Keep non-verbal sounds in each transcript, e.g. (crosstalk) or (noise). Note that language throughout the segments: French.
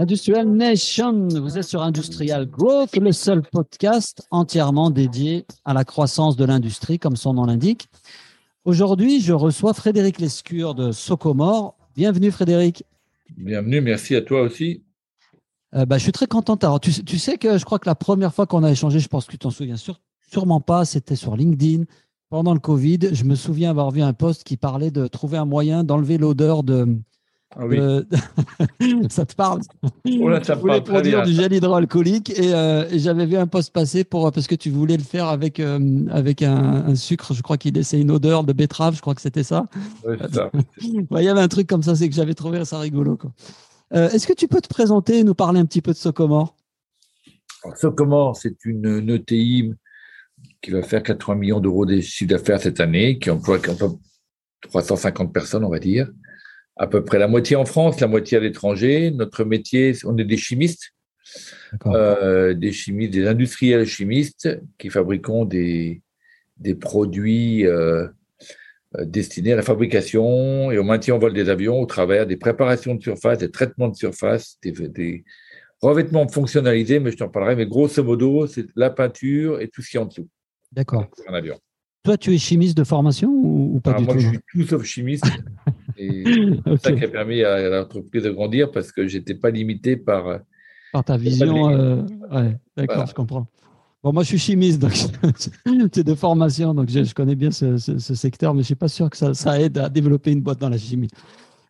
Industrial Nation, vous êtes sur Industrial Growth, le seul podcast entièrement dédié à la croissance de l'industrie, comme son nom l'indique. Aujourd'hui, je reçois Frédéric Lescure de Socomore. Bienvenue Frédéric. Bienvenue, merci à toi aussi. Euh, bah, je suis très content. Alors, tu, tu, sais que je crois que la première fois qu'on a échangé, je pense que tu t'en souviens sûrement pas, c'était sur LinkedIn pendant le Covid. Je me souviens avoir vu un post qui parlait de trouver un moyen d'enlever l'odeur de, ah oui. (laughs) ça te parle oh ça Je voulais produire du gel hydroalcoolique et, euh, et j'avais vu un post passer pour parce que tu voulais le faire avec euh, avec un, un, sucre. Je crois qu'il laissait une odeur de betterave. Je crois que c'était ça. (laughs) Il y avait un truc comme ça, c'est que j'avais trouvé ça rigolo. Euh, Est-ce que tu peux te présenter et nous parler un petit peu de Socomore? Socomore, c'est une, une ETI qui va faire 80 millions d'euros de chiffre d'affaires cette année, qui emploie, qui emploie 350 personnes, on va dire à peu près la moitié en France, la moitié à l'étranger. Notre métier, on est des chimistes, euh, des chimistes, des industriels chimistes qui fabriquons des, des produits euh, euh, destinés à la fabrication et au maintien en vol des avions au travers des préparations de surface, des traitements de surface, des, des revêtements fonctionnalisés, mais je t'en parlerai. Mais grosso modo, c'est la peinture et tout ce qui est en dessous. D'accord. Un avion. Toi, tu es chimiste de formation ou, pas ah, du moi, tout? je suis tout sauf chimiste. (laughs) Et (laughs) c'est ça qui a permis à l'entreprise de grandir parce que j'étais pas limité par. Par ta vision. Euh, ouais, d'accord, voilà. je comprends. Bon, moi, je suis chimiste, donc (laughs) c'est de formation, donc je, je connais bien ce, ce, ce, secteur, mais je suis pas sûr que ça, ça, aide à développer une boîte dans la chimie.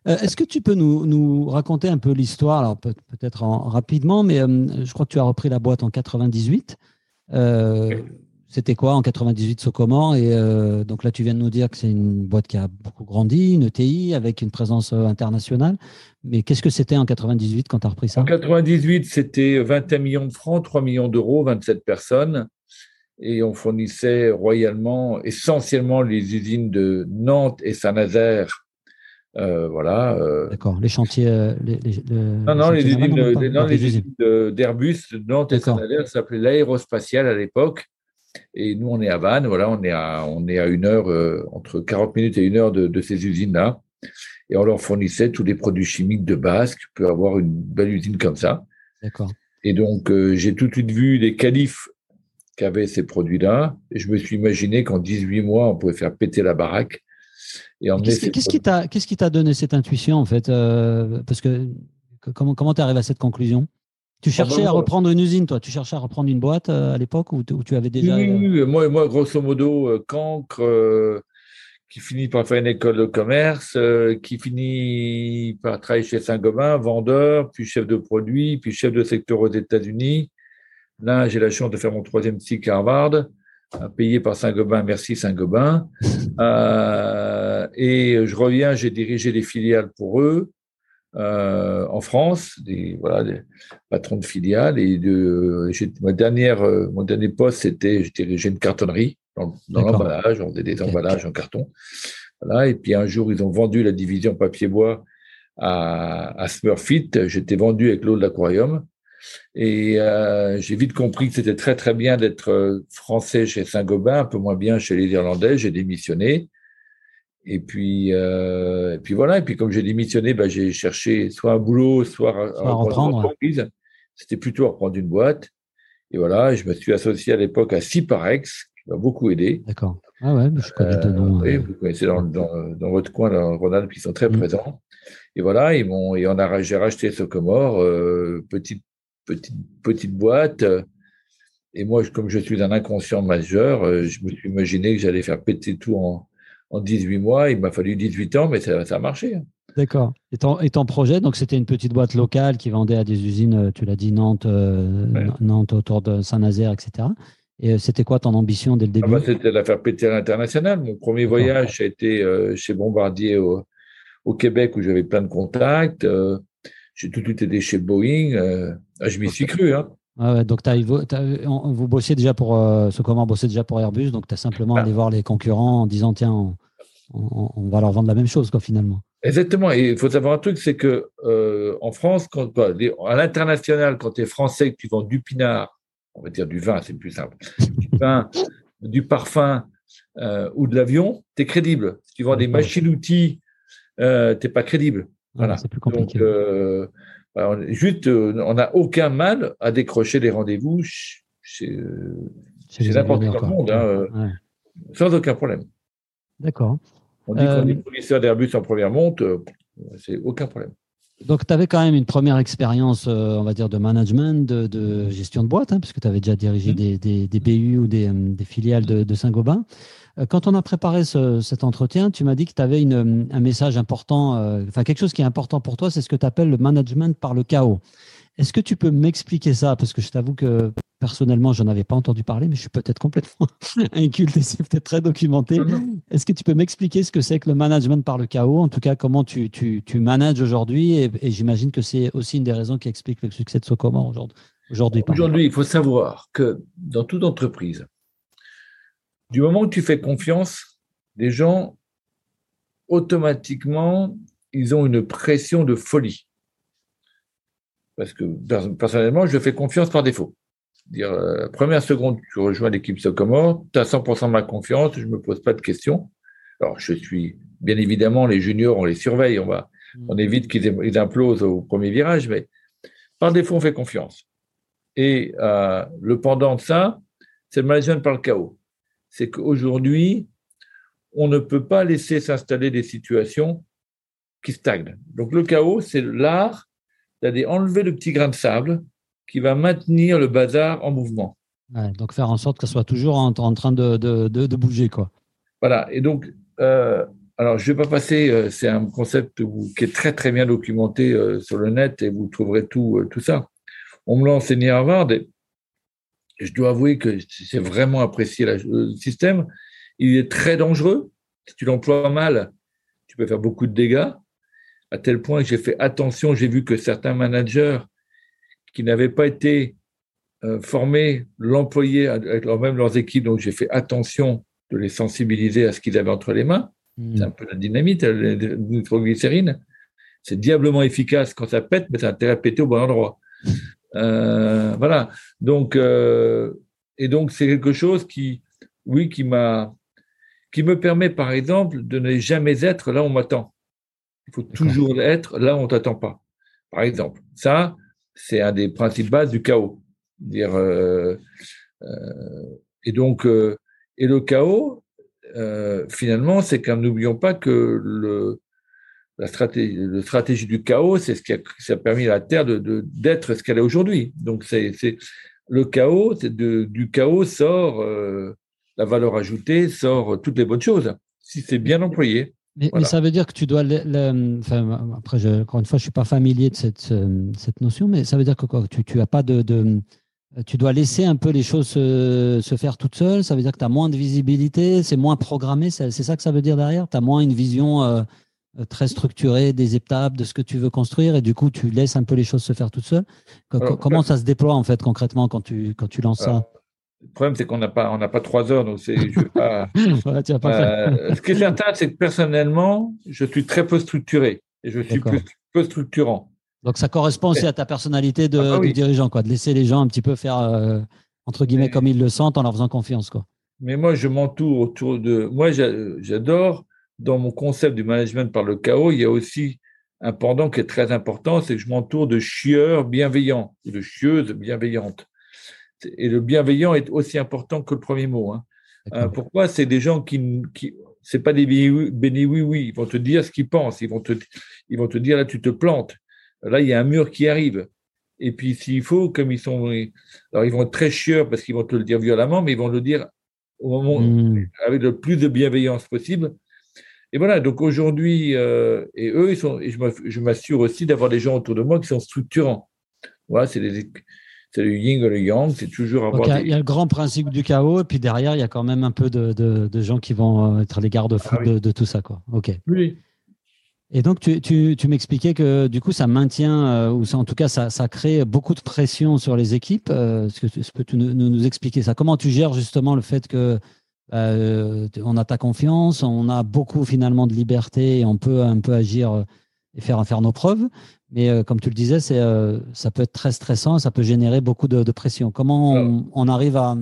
Euh, Est-ce que tu peux nous, nous, raconter un peu l'histoire, alors peut-être peut rapidement, mais euh, je crois que tu as repris la boîte en 98. Euh, okay. C'était quoi en 98 Socomore Et euh, donc là, tu viens de nous dire que c'est une boîte qui a beaucoup grandi, une ETI avec une présence euh, internationale. Mais qu'est-ce que c'était en 98 quand tu as repris ça? En 98, c'était 21 millions de francs, 3 millions d'euros, 27 personnes. Et on fournissait royalement, essentiellement, les usines de Nantes et Saint-Nazaire. Euh, voilà. D'accord. Les chantiers. Les, les, le- Non, non, les usines, de- de- d'Airbus, de Nantes et. Saint-Nazaire, ça s'appelait l'aérospatiale à l'époque. Et nous, on est à Vannes, voilà, on est à, on est à une heure, euh, entre 40 minutes et une heure de, de ces usines-là. Et on leur fournissait tous les produits chimiques de base. Tu peux avoir une belle usine comme ça. D'accord. Et donc, euh, j'ai tout de suite vu les qualifs qu'avaient ces produits-là. Et je me suis imaginé qu'en 18 mois, on pouvait faire péter la baraque. Et Qu'est-ce qu'est-ce qui t'a qu'est-ce qui t'a donné cette intuition en fait euh, Parce que que- comment comment t'es arrivé à cette conclusion? Tu cherchais à reprendre une usine, toi Tu cherchais à reprendre une boîte euh, à l'époque où, tu avais déjà Oui, oui, euh, oui. Moi, moi, grosso modo, euh, cancre, euh, qui finit par faire une école de commerce, qui finit par travailler chez Saint-Gobain, vendeur, puis chef de produit, puis chef de secteur aux États-Unis. Là, j'ai la chance de faire mon troisième cycle à Harvard, payé par Saint-Gobain. Merci Saint-Gobain. Et je reviens, j'ai dirigé des filiales pour eux. Euh, en France, des voilà, des patrons de filiales et de j'ai- ma dernière euh, mon dernier poste c'était dirigeais une cartonnerie dans, l'emballage, on faisait des emballages en carton. Voilà, et puis un jour ils ont vendu la division papier bois à, à Smurfit, j'étais vendu avec l'eau de l'aquarium. Et euh, j'ai vite compris que c'était très très bien d'être français chez Saint-Gobain, un peu moins bien chez les Irlandais, j'ai démissionné. Et puis, euh, et puis voilà. Et puis comme j'ai démissionné, ben, j'ai cherché soit un boulot, soit à reprendre, ouais. entreprise. C'était plutôt à reprendre une boîte. Et voilà, je me suis associé à l'époque à Ciparex, qui m'a beaucoup aidé. D'accord. Ah ouais, mais je connais Euh, noms. oui, euh, vous connaissez dans, dans, dans votre coin, dans Rhône-Alpes, ils sont très Mm. présents. Et voilà, ils m'ont, et on a, j'ai racheté Socomore, euh, petite, petite, petite boîte. Et moi, comme je suis un inconscient majeur, euh, je me suis imaginé que j'allais faire péter tout en, en 18 mois. Il m'a fallu 18 ans, mais ça, ça a marché. hein. D'accord. Et ton, et ton projet, donc c'était une petite boîte locale qui vendait à des usines, euh, tu l'as dit, Nantes, euh, Ouais. Nantes autour de Saint-Nazaire, etc. Et euh, c'était quoi ton ambition dès le Ah début? bah, c'était de la faire péter à l'international. Mon premier voyage, ça a été euh, chez Bombardier au, au Québec où j'avais plein de contacts. Euh, j'ai tout de suite été chez Boeing. ah, je m'y suis cru. Hein. Ah ouais, donc on- vous bossiez déjà pour euh, ce comment bossait déjà pour Airbus, donc tu as simplement Ah. allé voir les concurrents en disant tiens, on, on- on va leur vendre la même chose quoi finalement. Exactement. Et il faut savoir un truc, c'est que euh, en France, quand, quoi, les- à l'international, quand tu es français, que tu vends du pinard, on va dire du vin, c'est plus simple, du vin, du parfum euh, ou de l'avion, tu es crédible. Si tu vends des machines-outils, tu n'es pas crédible. Ah, Voilà. c'est plus Donc, compliqué. euh, juste, on n'a aucun mal à décrocher des rendez-vous chez, n'importe quel monde, hein, sans aucun problème. D'accord. On dit qu'on est fournisseur d'Airbus en première monte, c'est aucun problème. Donc, tu avais quand même une première expérience, euh, on va dire, de management, de, gestion de boîte, hein, puisque tu avais déjà dirigé mmh. des, BU ou des, filiales de, Saint-Gobain. Euh, quand on a préparé cet entretien, tu m'as dit que tu avais un message important, euh, enfin quelque chose qui est important pour toi, c'est ce que tu appelles le management par le chaos. Est-ce que tu peux m'expliquer ça? Parce que je t'avoue que personnellement, je n'en avais pas entendu parler, mais je suis peut-être complètement (laughs) inculte et c'est peut-être très documenté. Est-ce que tu peux m'expliquer ce que c'est que le management par le chaos? En tout cas, comment tu, tu, tu manages aujourd'hui Et, j'imagine que c'est aussi une des raisons qui explique le succès de aujourd'hui. Aujourd'hui, aujourd'hui, il faut savoir que dans toute entreprise, du moment où tu fais confiance, les gens, automatiquement, ils ont une pression de folie. Parce que personnellement, je fais confiance par défaut. Dire, euh, première seconde, tu rejoins l'équipe Socomore, tu as 100% de ma confiance, je ne me pose pas de questions. Alors, je suis, bien évidemment, les juniors, on les surveille, on, va, mm. on évite qu'ils implosent au premier virage, mais par défaut, on fait confiance. Et euh, le pendant de ça, c'est le management par le chaos. C'est qu'aujourd'hui, on ne peut pas laisser s'installer des situations qui stagnent. Donc, le chaos, c'est l'art d'aller enlever le petit grain de sable qui va maintenir le bazar en mouvement. donc faire en sorte que soit toujours en, train de, de, de, bouger. Quoi. Voilà, et donc, euh, alors je ne vais pas passer, euh, c'est un concept qui est très très bien documenté euh, sur le net et vous trouverez tout, tout ça. On me l'a enseigné à Harvard et je dois avouer que j'ai vraiment apprécié le système. Il est très dangereux. Si tu l'emploies mal, tu peux faire beaucoup de dégâts, à tel point que j'ai fait attention, j'ai vu que certains managers qui n'avaient pas été euh, formés, l'employer avec même leurs équipes. Donc, j'ai fait attention de les sensibiliser à ce qu'ils avaient entre les mains. Hmm. C'est un peu la dynamite, la nitroglycérine. C'est diablement efficace quand ça pète, mais ça intérêt à péter au bon endroit. Euh, voilà. Donc, euh, et donc, c'est quelque chose qui, oui, qui m'a, qui me permet, par exemple, de ne jamais être là où on m'attend. Il faut toujours être là où on t'attend pas. Par exemple, ça, c'est un des principes bases du chaos. Dire, euh, euh, et donc, euh, et le chaos, finalement, c'est qu'en n'oublions pas que le, la stratégie, stratégie du chaos, c'est ce qui a, permis à la Terre de, d'être ce qu'elle est aujourd'hui. Donc, c'est, le chaos, de, du chaos sort la valeur ajoutée, sort toutes les bonnes choses, si c'est bien employé. Mais, ça veut dire que tu dois. enfin, après, je, encore une fois, je ne suis pas familier de cette, cette, notion, mais ça veut dire que quoi, tu, tu as pas de, de, Tu dois laisser un peu les choses se, se faire toutes seules. Ça veut dire que tu as moins de visibilité, c'est moins programmé. C'est ça que ça veut dire derrière? Tu as moins une vision euh, très structurée des étapes, de ce que tu veux construire, et du coup, tu laisses un peu les choses se faire toutes seules? comment ça se déploie, en fait, concrètement, quand tu, quand tu lances ça? Le problème, c'est qu'on n'a pas, on n'a pas trois heures, donc c'est, je pas. (laughs) Euh, ce qui est certain, c'est que personnellement, je suis très peu structuré et je suis plus, peu structurant. Donc ça correspond aussi à ta personnalité de, ah bah dirigeant, quoi, de laisser les gens un petit peu faire euh, entre guillemets comme ils le sentent en leur faisant confiance, quoi. Mais moi, je m'entoure autour de. Moi, j'adore dans mon concept du management par le chaos, il y a aussi un pendant qui est très important, c'est que je m'entoure de chieurs bienveillants ou de chieuses bienveillantes et le bienveillant est aussi important que le premier mot. Hein. Euh, pourquoi? C'est des gens qui, qui c'est pas des bénis oui oui, ils vont te dire ce qu'ils pensent, ils vont te, ils vont te dire là tu te plantes, là il y a un mur qui arrive. Et puis s'il faut, comme ils sont, alors ils vont être très chieurs parce qu'ils vont te le dire violemment, mais ils vont le dire au moment mmh. avec le plus de bienveillance possible. Et voilà, donc aujourd'hui, euh, et eux, ils sont, et je m'assure aussi d'avoir des gens autour de moi qui sont structurants. Voilà, c'est des, c'est le yin et le yang, c'est toujours avoir. Il y, a le grand principe du chaos, et puis derrière, il y a quand même un peu de, de, gens qui vont euh, être les garde-fous ah de, tout ça. Quoi. Ok. Oui. Et donc, tu, tu, tu m'expliquais que du coup, ça maintient, euh, ou en tout cas, ça, ça, crée beaucoup de pression sur les équipes. Euh, est-ce que peux-tu nous, nous, expliquer ça? Comment tu gères justement le fait que on a ta confiance, on a beaucoup finalement de liberté et on peut un peu agir et faire, faire nos preuves, mais euh, comme tu le disais, c'est, euh, ça peut être très stressant, ça peut générer beaucoup de, pression. Comment on, arrive à,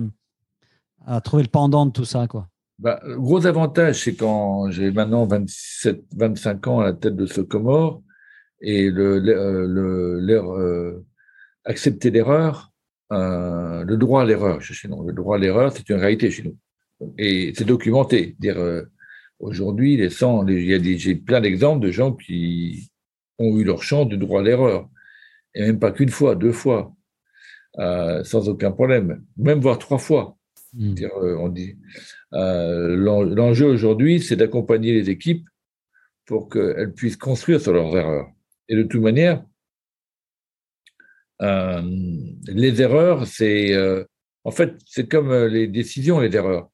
à, trouver le pendant de tout ça quoi? Bah, Le gros avantage, c'est quand j'ai maintenant 27, 25 ans à la tête de ce Comore, Et le, le, accepter l'erreur, le droit à l'erreur chez nous. Le droit à l'erreur, c'est une réalité chez nous. Et c'est documenté. Dire aujourd'hui, les il y a des, j'ai plein d'exemples de gens qui ont eu leur chance du droit à l'erreur. Et même pas qu'une fois, deux fois, sans aucun problème. Même voire trois fois. Hmm. Euh, on dit. Euh, l'enjeu aujourd'hui, c'est d'accompagner les équipes pour qu'elles puissent construire sur leurs erreurs. Et de toute manière, euh, les erreurs, c'est en fait, c'est comme les décisions, les erreurs.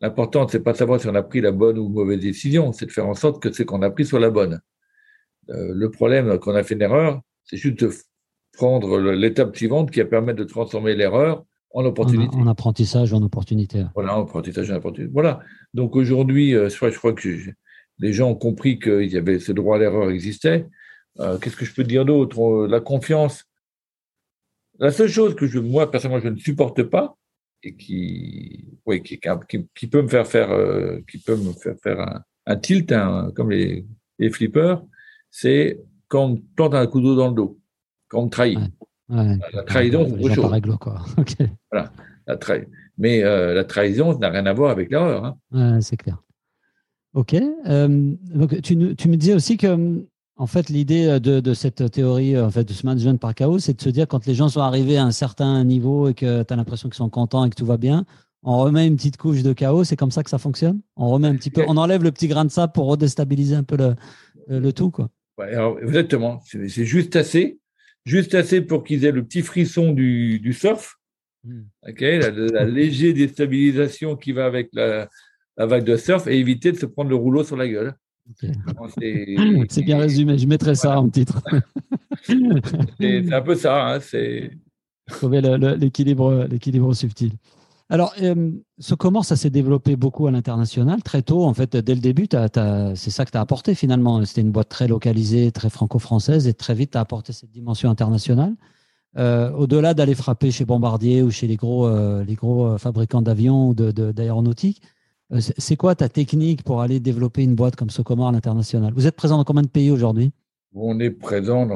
L'important, c'est pas de savoir si on a pris la bonne ou mauvaise décision, c'est de faire en sorte que ce qu'on a pris soit la bonne. le problème, qu'on a fait une erreur, c'est juste de prendre l'étape suivante qui va permettre de transformer l'erreur en opportunité. En, apprentissage, en opportunité. Voilà, en apprentissage, en opportunité. Voilà. Donc aujourd'hui, euh, je crois que les gens ont compris qu'il y avait ce droit à l'erreur existait. Euh, qu'est-ce que je peux dire d'autre? Euh, La confiance. La seule chose que je, moi, personnellement, je ne supporte pas, et qui, oui, qui, qui, peut me faire faire, qui peut me faire faire un, tilt, comme les, les flippers, c'est quand on me plante un coup d'eau dans le dos, quand on me trahit la trahison, c'est autre chose. quoi. (laughs) Voilà, la Mais euh, la trahison n'a rien à voir avec l'erreur. Hein. c'est clair. Ok. Euh, donc, tu, tu, me disais aussi que, en fait, l'idée de, de, cette théorie, en fait, de ce management par chaos, c'est de se dire quand les gens sont arrivés à un certain niveau et que tu as l'impression qu'ils sont contents et que tout va bien, on remet une petite couche de chaos. C'est comme ça que ça fonctionne? On remet un petit peu, on enlève le petit grain de sable pour redéstabiliser un peu le, le, tout, quoi. Ouais, exactement. C'est juste assez juste assez pour qu'ils aient le petit frisson du, du surf, hmm. la, légère déstabilisation qui va avec la, vague de surf et éviter de se prendre le rouleau sur la gueule. (laughs) C'est bien résumé, je mettrai ça en titre. (laughs) c'est un peu ça. Hein, c'est trouver l'équilibre subtil. Alors, euh, ce comment ça s'est développé beaucoup à l'international très tôt. En fait, dès le début, c'est ça que tu as apporté finalement. C'était une boîte très localisée, très franco-française, et très vite, tu as apporté cette dimension internationale. Euh, au-delà d'aller frapper chez Bombardier ou chez les gros, euh, les gros fabricants d'avions ou d'aéronautique, c'est quoi ta technique pour aller développer une boîte comme Socomore à l'international? Vous êtes présent dans combien de pays aujourd'hui? On est présent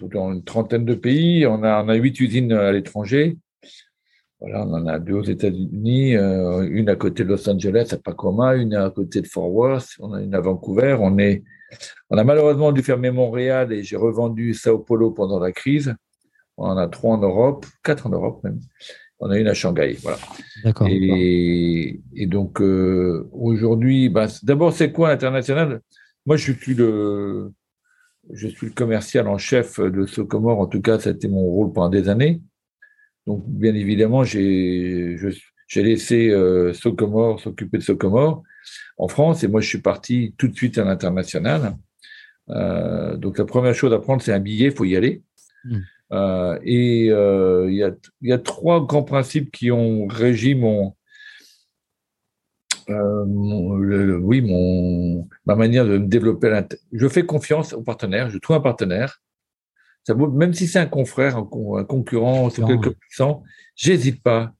dans une trentaine de pays. On a, on a huit usines à l'étranger. Voilà, on en a deux aux États-Unis, euh, une à côté de Los Angeles à Tacoma, une à côté de Fort Worth, on a une à Vancouver. On est, on a malheureusement dû fermer Montréal et j'ai revendu Sao Paulo pendant la crise. On en a trois en Europe, quatre en Europe même. On a une à Shanghai, voilà. D'accord. Et, et, donc euh, aujourd'hui, bah, d'abord c'est quoi l'international? Moi, je suis le, je suis le commercial en chef de Socomore. En tout cas, ça a été mon rôle pendant des années. Donc, bien évidemment, j'ai laissé euh, Socomore s'occuper de Socomore en France et moi, je suis parti tout de suite à l'international. Euh, donc, la première chose à prendre, c'est un billet, il faut y aller. Hmm. Euh, et il y a, y, a, trois grands principes qui ont régi mon, oui, mon, ma manière de me développer. Je fais confiance aux partenaires, je trouve un partenaire même si c'est un confrère, un, concurrent sur quelques puissants, j'hésite pas.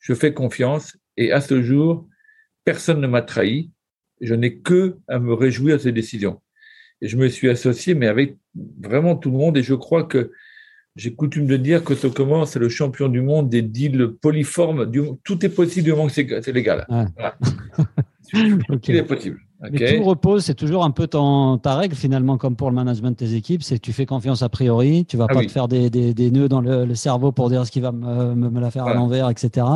Je fais confiance et à ce jour, personne ne m'a trahi. Je n'ai que à me réjouir de ces décisions. Et je me suis associé, mais avec vraiment tout le monde. Et je crois que j'ai coutume de dire que Tocoman, c'est le champion du monde des deals polyformes. tout est possible du moment que c'est légal. (laughs) Tout est possible. Mais tout repose, c'est toujours un peu ton, ta règle finalement, comme pour le management de tes équipes, c'est que tu fais confiance a priori, tu vas ah pas te faire des, des, des, nœuds dans le, cerveau pour dire ce qui va me, me, la faire à l'envers, etc.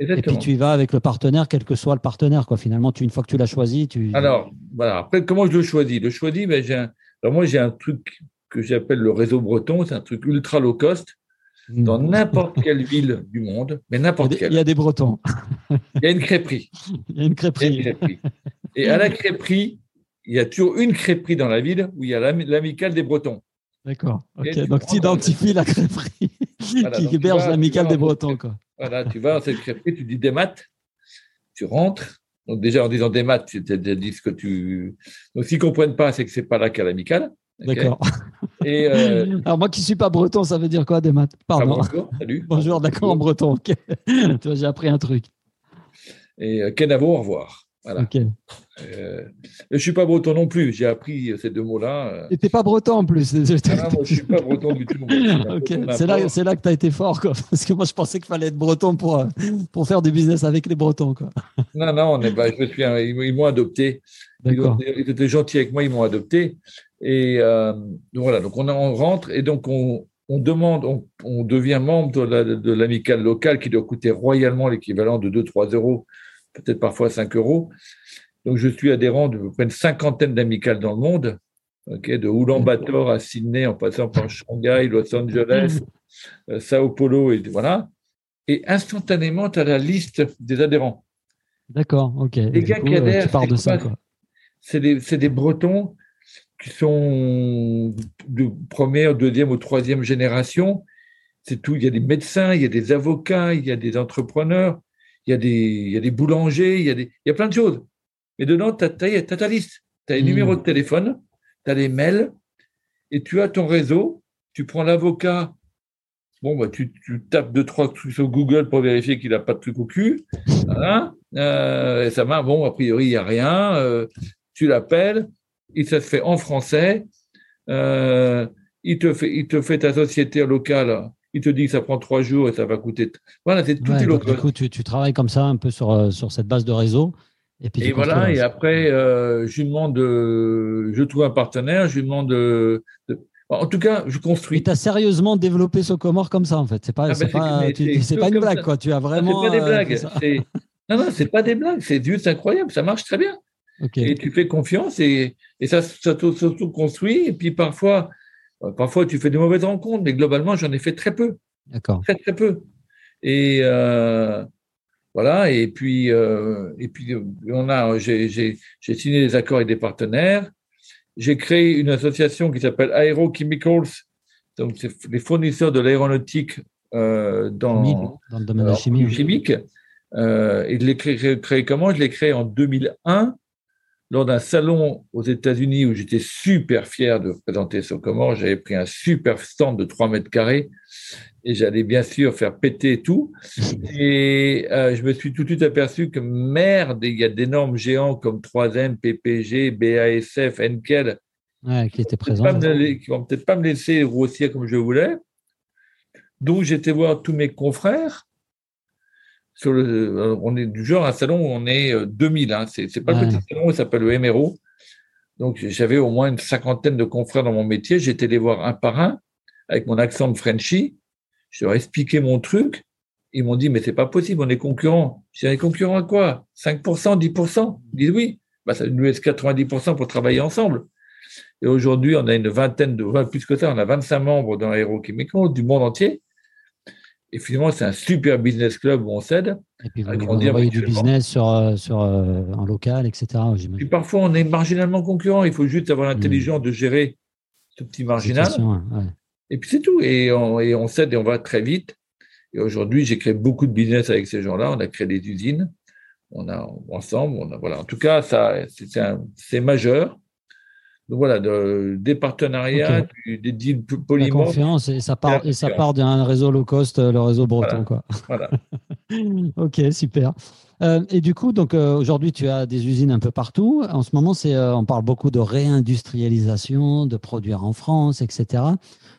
Et puis tu y vas avec le partenaire, quel que soit le partenaire. Quoi. Finalement, tu, une fois que tu l'as choisi, tu. Alors, voilà. Après, comment je le choisis? Le choisis, ben, j'ai Alors, moi, j'ai un truc que j'appelle le réseau breton, c'est un truc ultra low cost hmm. dans n'importe quelle ville du monde, mais n'importe quelle. Il y a des Bretons. (laughs) Il y a une crêperie. Il y a une crêperie. Et à la crêperie, il y a toujours une crêperie dans la ville où il y a l'amicale des Bretons. D'accord. (laughs) Donc, tu identifies la crêperie qui héberge l'amicale des Bretons. Quoi. Voilà, tu vas dans cette crêperie, tu dis des maths, tu rentres. Donc, déjà, en disant des maths, tu dis ce que tu. Donc, s'ils ne comprennent pas, c'est que ce n'est pas là qu'à l'amicale. D'accord. Et euh, (laughs) Alors, moi qui ne suis pas breton, ça veut dire quoi des maths? Pardon. Ah, bonjour, salut. (laughs) Bonjour, d'accord, en breton. (laughs) tu vois, j'ai appris un truc. Et euh, Kenavo, au revoir? Voilà. Ok. Euh, je ne suis pas breton non plus. J'ai appris ces deux mots-là. Et tu n'es pas breton en plus. Ah moi, je ne suis pas breton du tout. C'est là, là, que tu as été fort. Quoi. Parce que moi, je pensais qu'il fallait être breton pour, pour faire du business avec les bretons. Quoi. Non, non, on est pas, je ils, m'ont adopté. Ils, ils, étaient gentils avec moi, ils m'ont adopté. Et euh, voilà, donc on, on, rentre et donc on, on demande, on, on, devient membre de l'amicale locale qui doit coûter royalement l'équivalent de 2-3 euros peut-être parfois 5 euros. Donc, je suis adhérent de près une cinquantaine d'amicales dans le monde, de Ulaanbaatar à Sydney, en passant par Shanghai, Los Angeles, euh, Sao Paulo, et voilà. Et instantanément, tu as la liste des adhérents. D'accord, ok. Les gars qui adhèrent, c'est des, des, Bretons qui sont de première, deuxième ou troisième génération. C'est tout. Il y a des médecins, il y a des avocats, il y a des entrepreneurs, il y a des, il y a des boulangers, il y a, des, il y a plein de choses. Mais dedans, tu as, ta liste. Tu as les hmm. numéros de téléphone, tu as les mails, et tu as ton réseau. Tu prends l'avocat. Bon, bah, tu, tu, tapes deux, trois trucs sur Google pour vérifier qu'il n'a pas de truc au cul. Voilà. Euh, et ça marche. Bon, a priori, il n'y a rien. Euh, tu l'appelles. Il se fait en français. Euh, il, te fait, il te fait ta société locale il te dit que ça prend trois jours et ça va coûter. Voilà, c'est tout est Du coup, tu, travailles comme ça un peu sur, euh, sur cette base de réseau. Et, puis voilà, et après, euh, je lui demande, je trouve un partenaire, je lui demande de, en tout cas, je construis. Tu as sérieusement développé Socomore comme ça, en fait. C'est pas, ah ben, pas, pas une blague, quoi. Tu as vraiment. C'est pas des euh, blagues. non, non, c'est pas des blagues. C'est juste incroyable. Ça marche très bien. Et tu fais confiance et, et ça, ça construit. Et puis parfois, euh, parfois, tu fais de mauvaises rencontres, mais globalement, j'en ai fait très peu. D'accord. Très, très peu. Et euh, voilà. Et puis, euh, et puis on a, j'ai, signé des accords avec des partenaires. J'ai créé une association qui s'appelle Aerochemicals. Donc, c'est les fournisseurs de l'aéronautique dans, dans, le domaine de la chimie. chimique. et je l'ai créé, créé comment? Je l'ai créé en 2001 lors d'un salon aux États-Unis où j'étais super fier de présenter comment j'avais pris un super stand de 3 mètres carrés et j'allais bien sûr faire péter tout. (laughs) Et euh, je me suis tout de suite aperçu que merde, il y a d'énormes géants comme 3M, PPG, BASF, Enkel qui étaient présents. qui vont peut-être pas me laisser grossir comme je voulais. Donc j'étais voir tous mes confrères sur le, euh, on est du genre un salon où on est 2000. Euh, hein, c'est pas le petit salon, il s'appelle le MRO. Donc j'avais au moins une cinquantaine de confrères dans mon métier. J'étais les voir un par un avec mon accent de Frenchy. Je leur ai expliqué mon truc. Ils m'ont dit mais c'est pas possible, on est concurrents. Je dis concurrents à quoi? 5%, 10% Ils disent oui. Bah, ça nous laisse 90% pour travailler ensemble. Et aujourd'hui, on a une vingtaine de, plus que ça, on a 25 membres dans l'aérochimique du monde entier. Et finalement, c'est un super business club où on s'aide. Et puis vous, envoyez du business sur, euh, sur euh, un local, etc. Et parfois, on est marginalement concurrent. Il faut juste avoir l'intelligence de gérer ce petit marginal. Et puis c'est tout. Et on, et on s'aide et on va très vite. Et aujourd'hui, j'ai créé beaucoup de business avec ces gens-là. On a créé des usines. On a ensemble. On a, voilà. En tout cas, ça, c'est majeur. Donc voilà, des partenariats, des deals polymorphes. La confiance, et ça part, et ça part d'un réseau low cost, le réseau breton. Quoi. voilà. (laughs) ok, super. Euh, et du coup, donc euh, aujourd'hui, tu as des usines un peu partout. En ce moment, c'est, euh, on parle beaucoup de réindustrialisation, de produire en France, etc.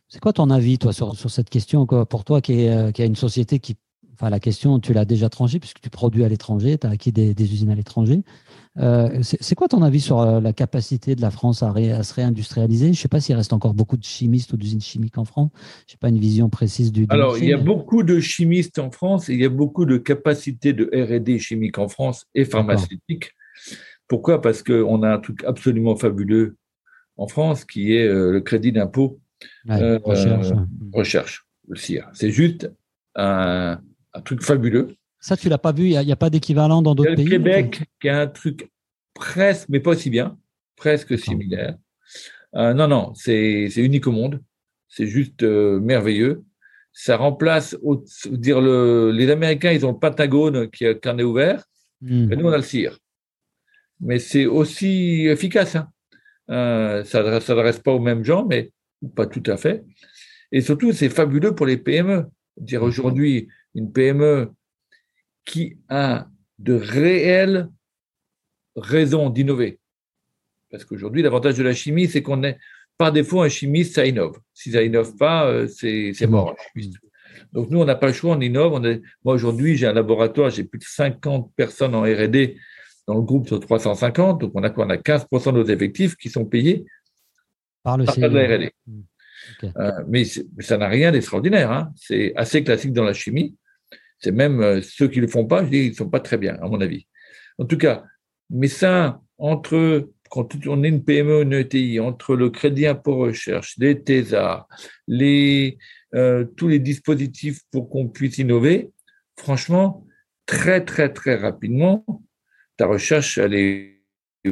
C'est quoi ton avis, toi, sur, sur cette question quoi, Pour toi, qui, est, qui a une société qui, enfin, la question, tu l'as déjà tranchée puisque tu produis à l'étranger, tu as acquis des, des usines à l'étranger. Euh, c'est quoi ton avis sur euh, la capacité de la France à, se réindustrialiser? Je ne sais pas s'il reste encore beaucoup de chimistes ou d'usines chimiques en France. Je n'ai pas une vision précise du. Alors, il y a beaucoup de chimistes en France et il y a beaucoup de capacités de R&D chimique en France et pharmaceutique. Pourquoi? Parce qu'on a un truc absolument fabuleux en France qui est euh, le crédit d'impôt recherche. recherche, le CIR. C'est juste un, un truc fabuleux. Ça, tu l'as pas vu, il n'y a, pas d'équivalent dans d'autres pays. Le Québec, qui a un truc presque, mais pas aussi bien, presque similaire. Euh, non, non, c'est unique au monde. C'est juste euh, merveilleux. Ça remplace, dire le, les Américains, ils ont le Pentagone qui, qui en est ouvert, hmm. et nous, on a le CIR. Mais c'est aussi efficace. Hein. Euh, ça ne s'adresse pas aux mêmes gens, mais pas tout à fait. Et surtout, c'est fabuleux pour les PME. Dire aujourd'hui, une PME qui a de réels raison d'innover. Parce qu'aujourd'hui, l'avantage de la chimie, c'est qu'on est, par défaut, un chimiste, ça innove. Si ça innove pas, euh, c'est mort. Donc nous, on n'a pas le choix, on innove. On moi, aujourd'hui, j'ai un laboratoire, j'ai plus de 50 personnes en R&D dans le groupe sur 350. Donc on a quoi? On a 15% de nos effectifs qui sont payés par le par la R&D. Hmm. Euh, mais ça n'a rien d'extraordinaire. Hein. C'est assez classique dans la chimie. C'est même euh, ceux qui ne le font pas, je dis, ils ne sont pas très bien, à mon avis. En tout cas, mais ça, entre quand on est une PME, une ETI, entre le crédit impôt recherche, les TESA, les, euh, tous les dispositifs pour qu'on puisse innover, franchement, très, très, très rapidement, ta recherche, elle est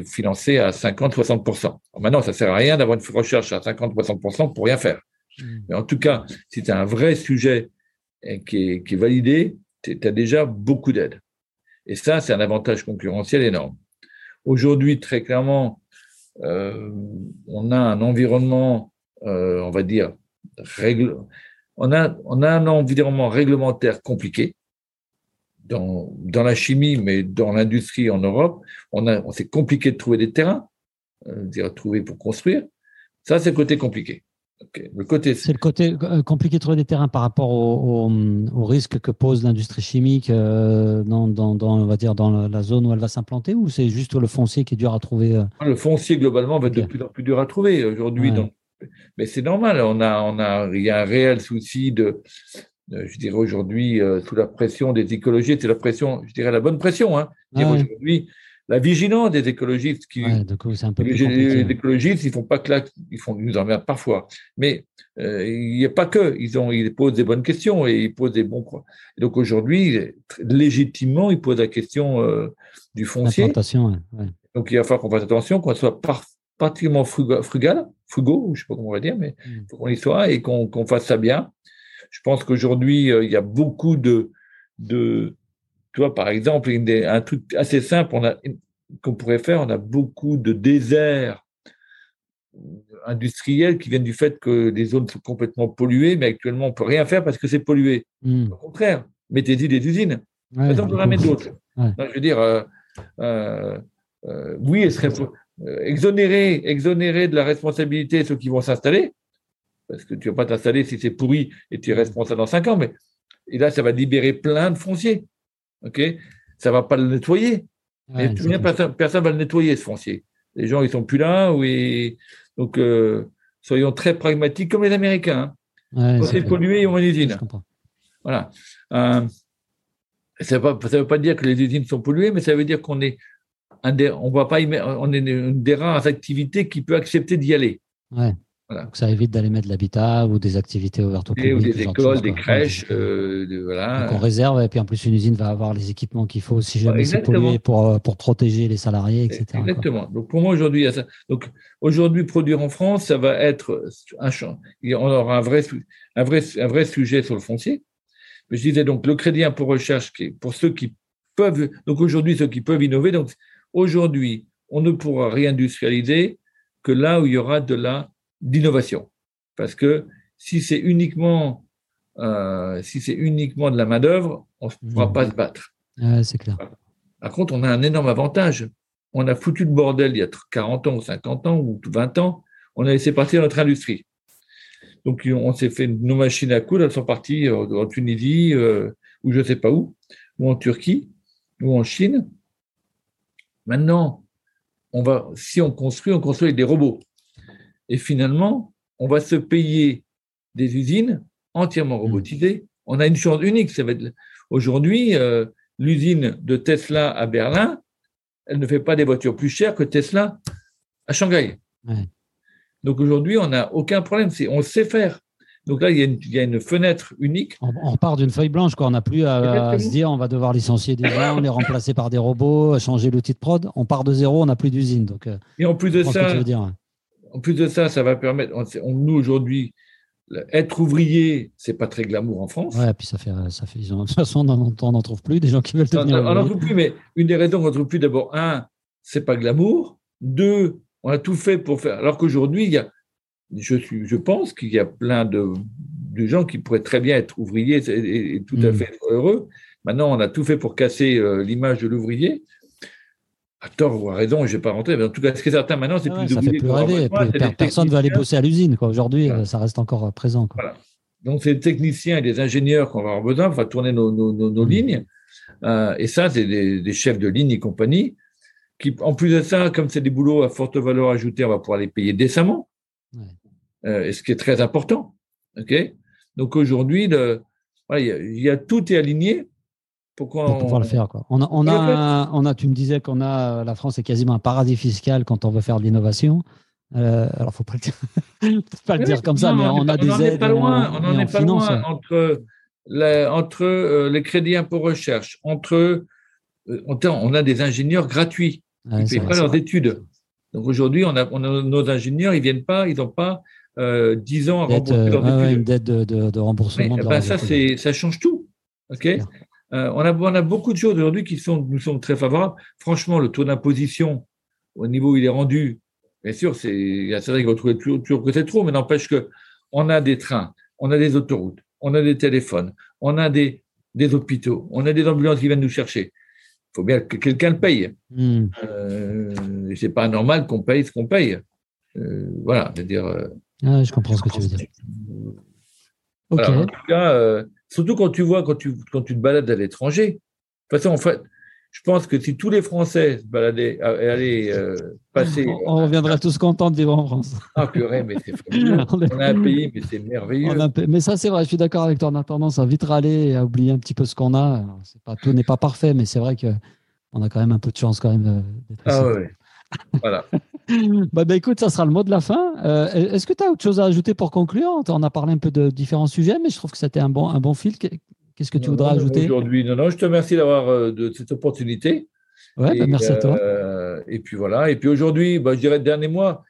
financée à 50-60%. Maintenant, ça sert à rien d'avoir une recherche à 50-60% pour rien faire. Mmh. Mais en tout cas, si tu as un vrai sujet qui est, qui validé, tu as déjà beaucoup d'aide. Et ça, c'est un avantage concurrentiel énorme. Aujourd'hui, très clairement, euh, on a un environnement, euh, on va dire, on a, on a un environnement réglementaire compliqué dans, dans la chimie, mais dans l'industrie en Europe. On c'est compliqué de trouver des terrains, euh, dire trouver pour construire. Ça, c'est le côté compliqué. Le côté... C'est le côté euh, compliqué de trouver des terrains par rapport au, au, risque que pose l'industrie chimique euh, dans, dans, dans, on va dire, dans la zone où elle va s'implanter ou c'est juste le foncier qui est dur à trouver euh? Le foncier, globalement, va être de plus en plus dur à trouver aujourd'hui. Mais c'est normal, on a, on a, il y a un réel souci de, je dirais aujourd'hui, sous la pression des écologistes, c'est la pression, je dirais la bonne pression. Hein. Aujourd'hui, la vigilance des écologistes qui ouais, coup, un peu les, les, écologistes ils font pas que là, ils font ils nous emmerdent parfois. Mais euh, il n'y a pas que ils ont ils posent des bonnes questions et ils posent des bons et donc aujourd'hui légitimement ils posent la question euh, du foncier. Ouais. donc il va falloir qu'on fasse attention qu'on soit particulièrement frugal, frugal frugaux je sais pas comment on va dire mais mm. faut qu'on y soit et qu'on qu'on fasse ça bien. Je pense qu'aujourd'hui euh, il y a beaucoup de de tu vois, par exemple, un truc assez simple qu'on pourrait faire, on a beaucoup de déserts industriels qui viennent du fait que les zones sont complètement polluées, mais actuellement, on ne peut rien faire parce que c'est pollué. Hmm. Au contraire, mettez-y des usines. Ouais, Par exemple, on d'autres. Je veux dire, euh, euh, euh, oui, elle serait exonérer, exonérer de la responsabilité ceux qui vont s'installer, parce que tu ne vas pas t'installer si c'est pourri et tu es responsable dans cinq ans, mais et là, ça va libérer plein de fonciers ok? Ça va pas le nettoyer. personne ne va le nettoyer, ce foncier? Les gens, ils sont plus là. Oui. Donc, euh, soyons très pragmatiques, comme les Américains. Hein. Quand c'est pollué, ils ont une usine. Voilà. Euh, ça ne veut, pas dire que les usines sont polluées, mais ça veut dire qu'on est, on va pas on est une des rares activités qui peut accepter d'y aller. Ouais. Donc ça évite d'aller mettre de l'habitat ou des activités ouvertes au public. Ou des écoles, des crèches. Euh, voilà. Donc on réserve et puis en plus une usine va avoir les équipements qu'il faut si jamais c'est pollué pour, euh, pour protéger les salariés, etc. Exactement. Donc pour moi aujourd'hui, donc aujourd'hui produire en France, ça va être un champ. On aura un vrai, un vrai, un vrai sujet sur le foncier. je disais donc le crédit impôt recherche pour ceux qui peuvent. Donc aujourd'hui ceux qui peuvent innover. Donc aujourd'hui on ne pourra réindustrialiser que là où il y aura de la d'innovation. Parce que si c'est uniquement, euh, si c'est uniquement de la main-d'œuvre, on ne pourra pas se battre. c'est clair. Par contre, on a un énorme avantage. On a foutu le bordel il y a 40 ans ou 50 ans ou 20 ans. On a laissé partir notre industrie. Donc, on s'est fait nos machines à coudre, elles sont parties euh, en Tunisie euh, ou je ne sais pas où, ou en Turquie, ou en Chine. Maintenant, on va, si on construit, on construit avec des robots. Et finalement, on va se payer des usines entièrement mmh. robotisées. On a une chance unique. Aujourd'hui, euh, l'usine de Tesla à Berlin, elle ne fait pas des voitures plus chères que Tesla à Shanghai. Donc aujourd'hui, on n'a aucun problème. On sait faire. Donc là, il y a une, fenêtre unique. On, part d'une feuille blanche, quoi. On n'a plus à, se dire on va devoir licencier des gens, les remplacer par des robots, changer l'outil de prod. On part de zéro, on n'a plus d'usine. Donc, euh, et en plus de ça, en plus de ça, ça va permettre. nous aujourd'hui, être ouvrier, c'est pas très glamour en France. Ouais, puis ça fait, ça fait. (laughs) de toute façon, on n'en trouve plus des gens qui veulent devenir. On n'en trouve plus, mais une des raisons qu'on ne trouve plus, d'abord, un, c'est pas glamour. Deux, on a tout fait pour faire. Alors qu'aujourd'hui, il y a, je suis, je pense qu'il y a plein de, de, gens qui pourraient très bien être ouvriers et, tout à hmm. fait heureux. Maintenant, on a tout fait pour casser euh, l'image de l'ouvrier. À tort ou à raison, je ne vais pas rentrer, mais en tout cas, ce qui est certain maintenant, c'est Ah plus ouais, de ça fait plus rêver. Personne ne veut aller bosser à l'usine. Aujourd'hui, Voilà. ça reste encore présent. quoi. Voilà. Donc, c'est des techniciens et des ingénieurs qu'on va avoir besoin pour faire tourner nos, nos- nos- nos Mhm. lignes. Euh, et ça, c'est des, des chefs de ligne et compagnie qui, en plus de ça, comme c'est des boulots à forte valeur ajoutée, on va pouvoir les payer décemment. Ouais. Euh, et ce qui est très important. OK? Donc, aujourd'hui, voilà, il y a- y, a tout est aligné. Pourquoi pour pouvoir le faire. Quoi. On a, on on tu me disais qu'on a, la France est quasiment un paradis fiscal quand on veut faire de l'innovation. Euh, alors, faut pas le dire, (laughs) faut pas le dire comme ça, mais on on a des on aides. pas loin, on, on en et est on pas finance. loin entre, la- entre euh, les crédits impôts recherche, entre euh, on on a des ingénieurs gratuits, ils ne payent pas leurs études. Donc aujourd'hui, on a, on a nos ingénieurs, ils viennent pas, ils n'ont pas euh, 10 ans à rembourser euh, leurs études. une dette de, de, de Oui, remboursement. de ben leurs ça, ça change tout. Ok? Euh, on, a, on a beaucoup de choses aujourd'hui qui sont, nous sont très favorables. Franchement, le taux d'imposition, au niveau où il est rendu, bien sûr, c'est, il y a certains qui vont trouver toujours, toujours que c'est trop, mais n'empêche que on a des trains, on a des autoroutes, on a des téléphones, on a des, des hôpitaux, on a des ambulances qui viennent nous chercher. Il faut bien que quelqu'un le paye. Hmm. Euh, c'est pas normal qu'on paye ce qu'on paye. Euh, voilà, c'est-à-dire. euh, Ah, je comprends ce que tu veux dire. Voilà, en tout cas, surtout quand tu vois, quand tu, quand tu te balades à l'étranger. De toute façon, en fait, je pense que si tous les Français se baladaient et allaient euh, passer. On, on reviendrait tous contents de vivre en France. Ah, purée, mais c'est fabuleux. (laughs) On a un pays, mais c'est merveilleux. A mais ça, c'est vrai, je suis d'accord avec toi. On a tendance à vite râler et à oublier un petit peu ce qu'on a. Alors, c'est Pas, tout n'est pas parfait, mais c'est vrai que on a quand même un peu de chance quand même euh, d'être ici. Ah ouais. Voilà. (laughs) (laughs) Bah, bah, écoute, ça sera le mot de la fin. Euh, Est-ce que tu as autre chose à ajouter pour conclure? On a parlé un peu de différents sujets, mais je trouve que c'était un bon, un bon fil. Qu'est-ce que tu Non, voudrais non, ajouter? Aujourd'hui, non, non, je te remercie d'avoir euh, de cette opportunité. Ouais, bah, Et, merci à toi. euh, et puis voilà. Et puis aujourd'hui, bah, je dirais dernier mois,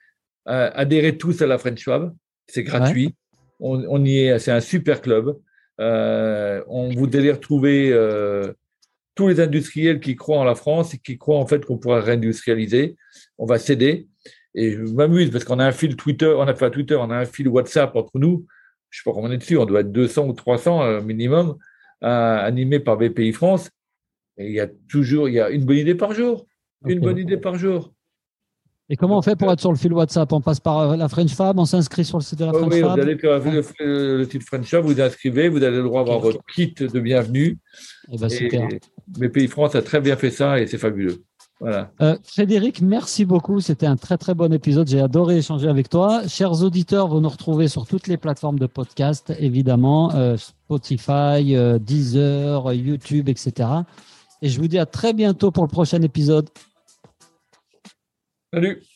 euh, adhérez tous à la French Fab. C'est gratuit. On, on y est. C'est un super club. On vous allez retrouver tous les industriels qui croient en la France et qui croient en fait qu'on pourra réindustrialiser. On va céder. Et je m'amuse parce qu'on a un fil Twitter, on a fait un Twitter, on a un fil WhatsApp entre nous. Je sais pas combien on est dessus, on doit être 200 ou 300 euh, minimum, euh, animé par BPI France. Et il y a toujours, il y a une bonne idée par jour. Une bonne idée par jour. Et comment on fait pour être sur le fil WhatsApp? On passe par euh, la French Fab, on s'inscrit sur le site de la French oui, vous Fab. allez faire le, le, titre French Shop, vous inscrivez, vous avez le droit d'avoir votre kit de bienvenue. Eh ben, super. Et BPI France a très bien fait ça et c'est fabuleux. Voilà. Euh, Frédéric, merci beaucoup. C'était un très très bon épisode. J'ai adoré échanger avec toi. Chers auditeurs, vous nous retrouvez sur toutes les plateformes de podcast, évidemment, euh, Spotify, euh, Deezer, euh, YouTube, etc. Et je vous dis à très bientôt pour le prochain épisode. Salut.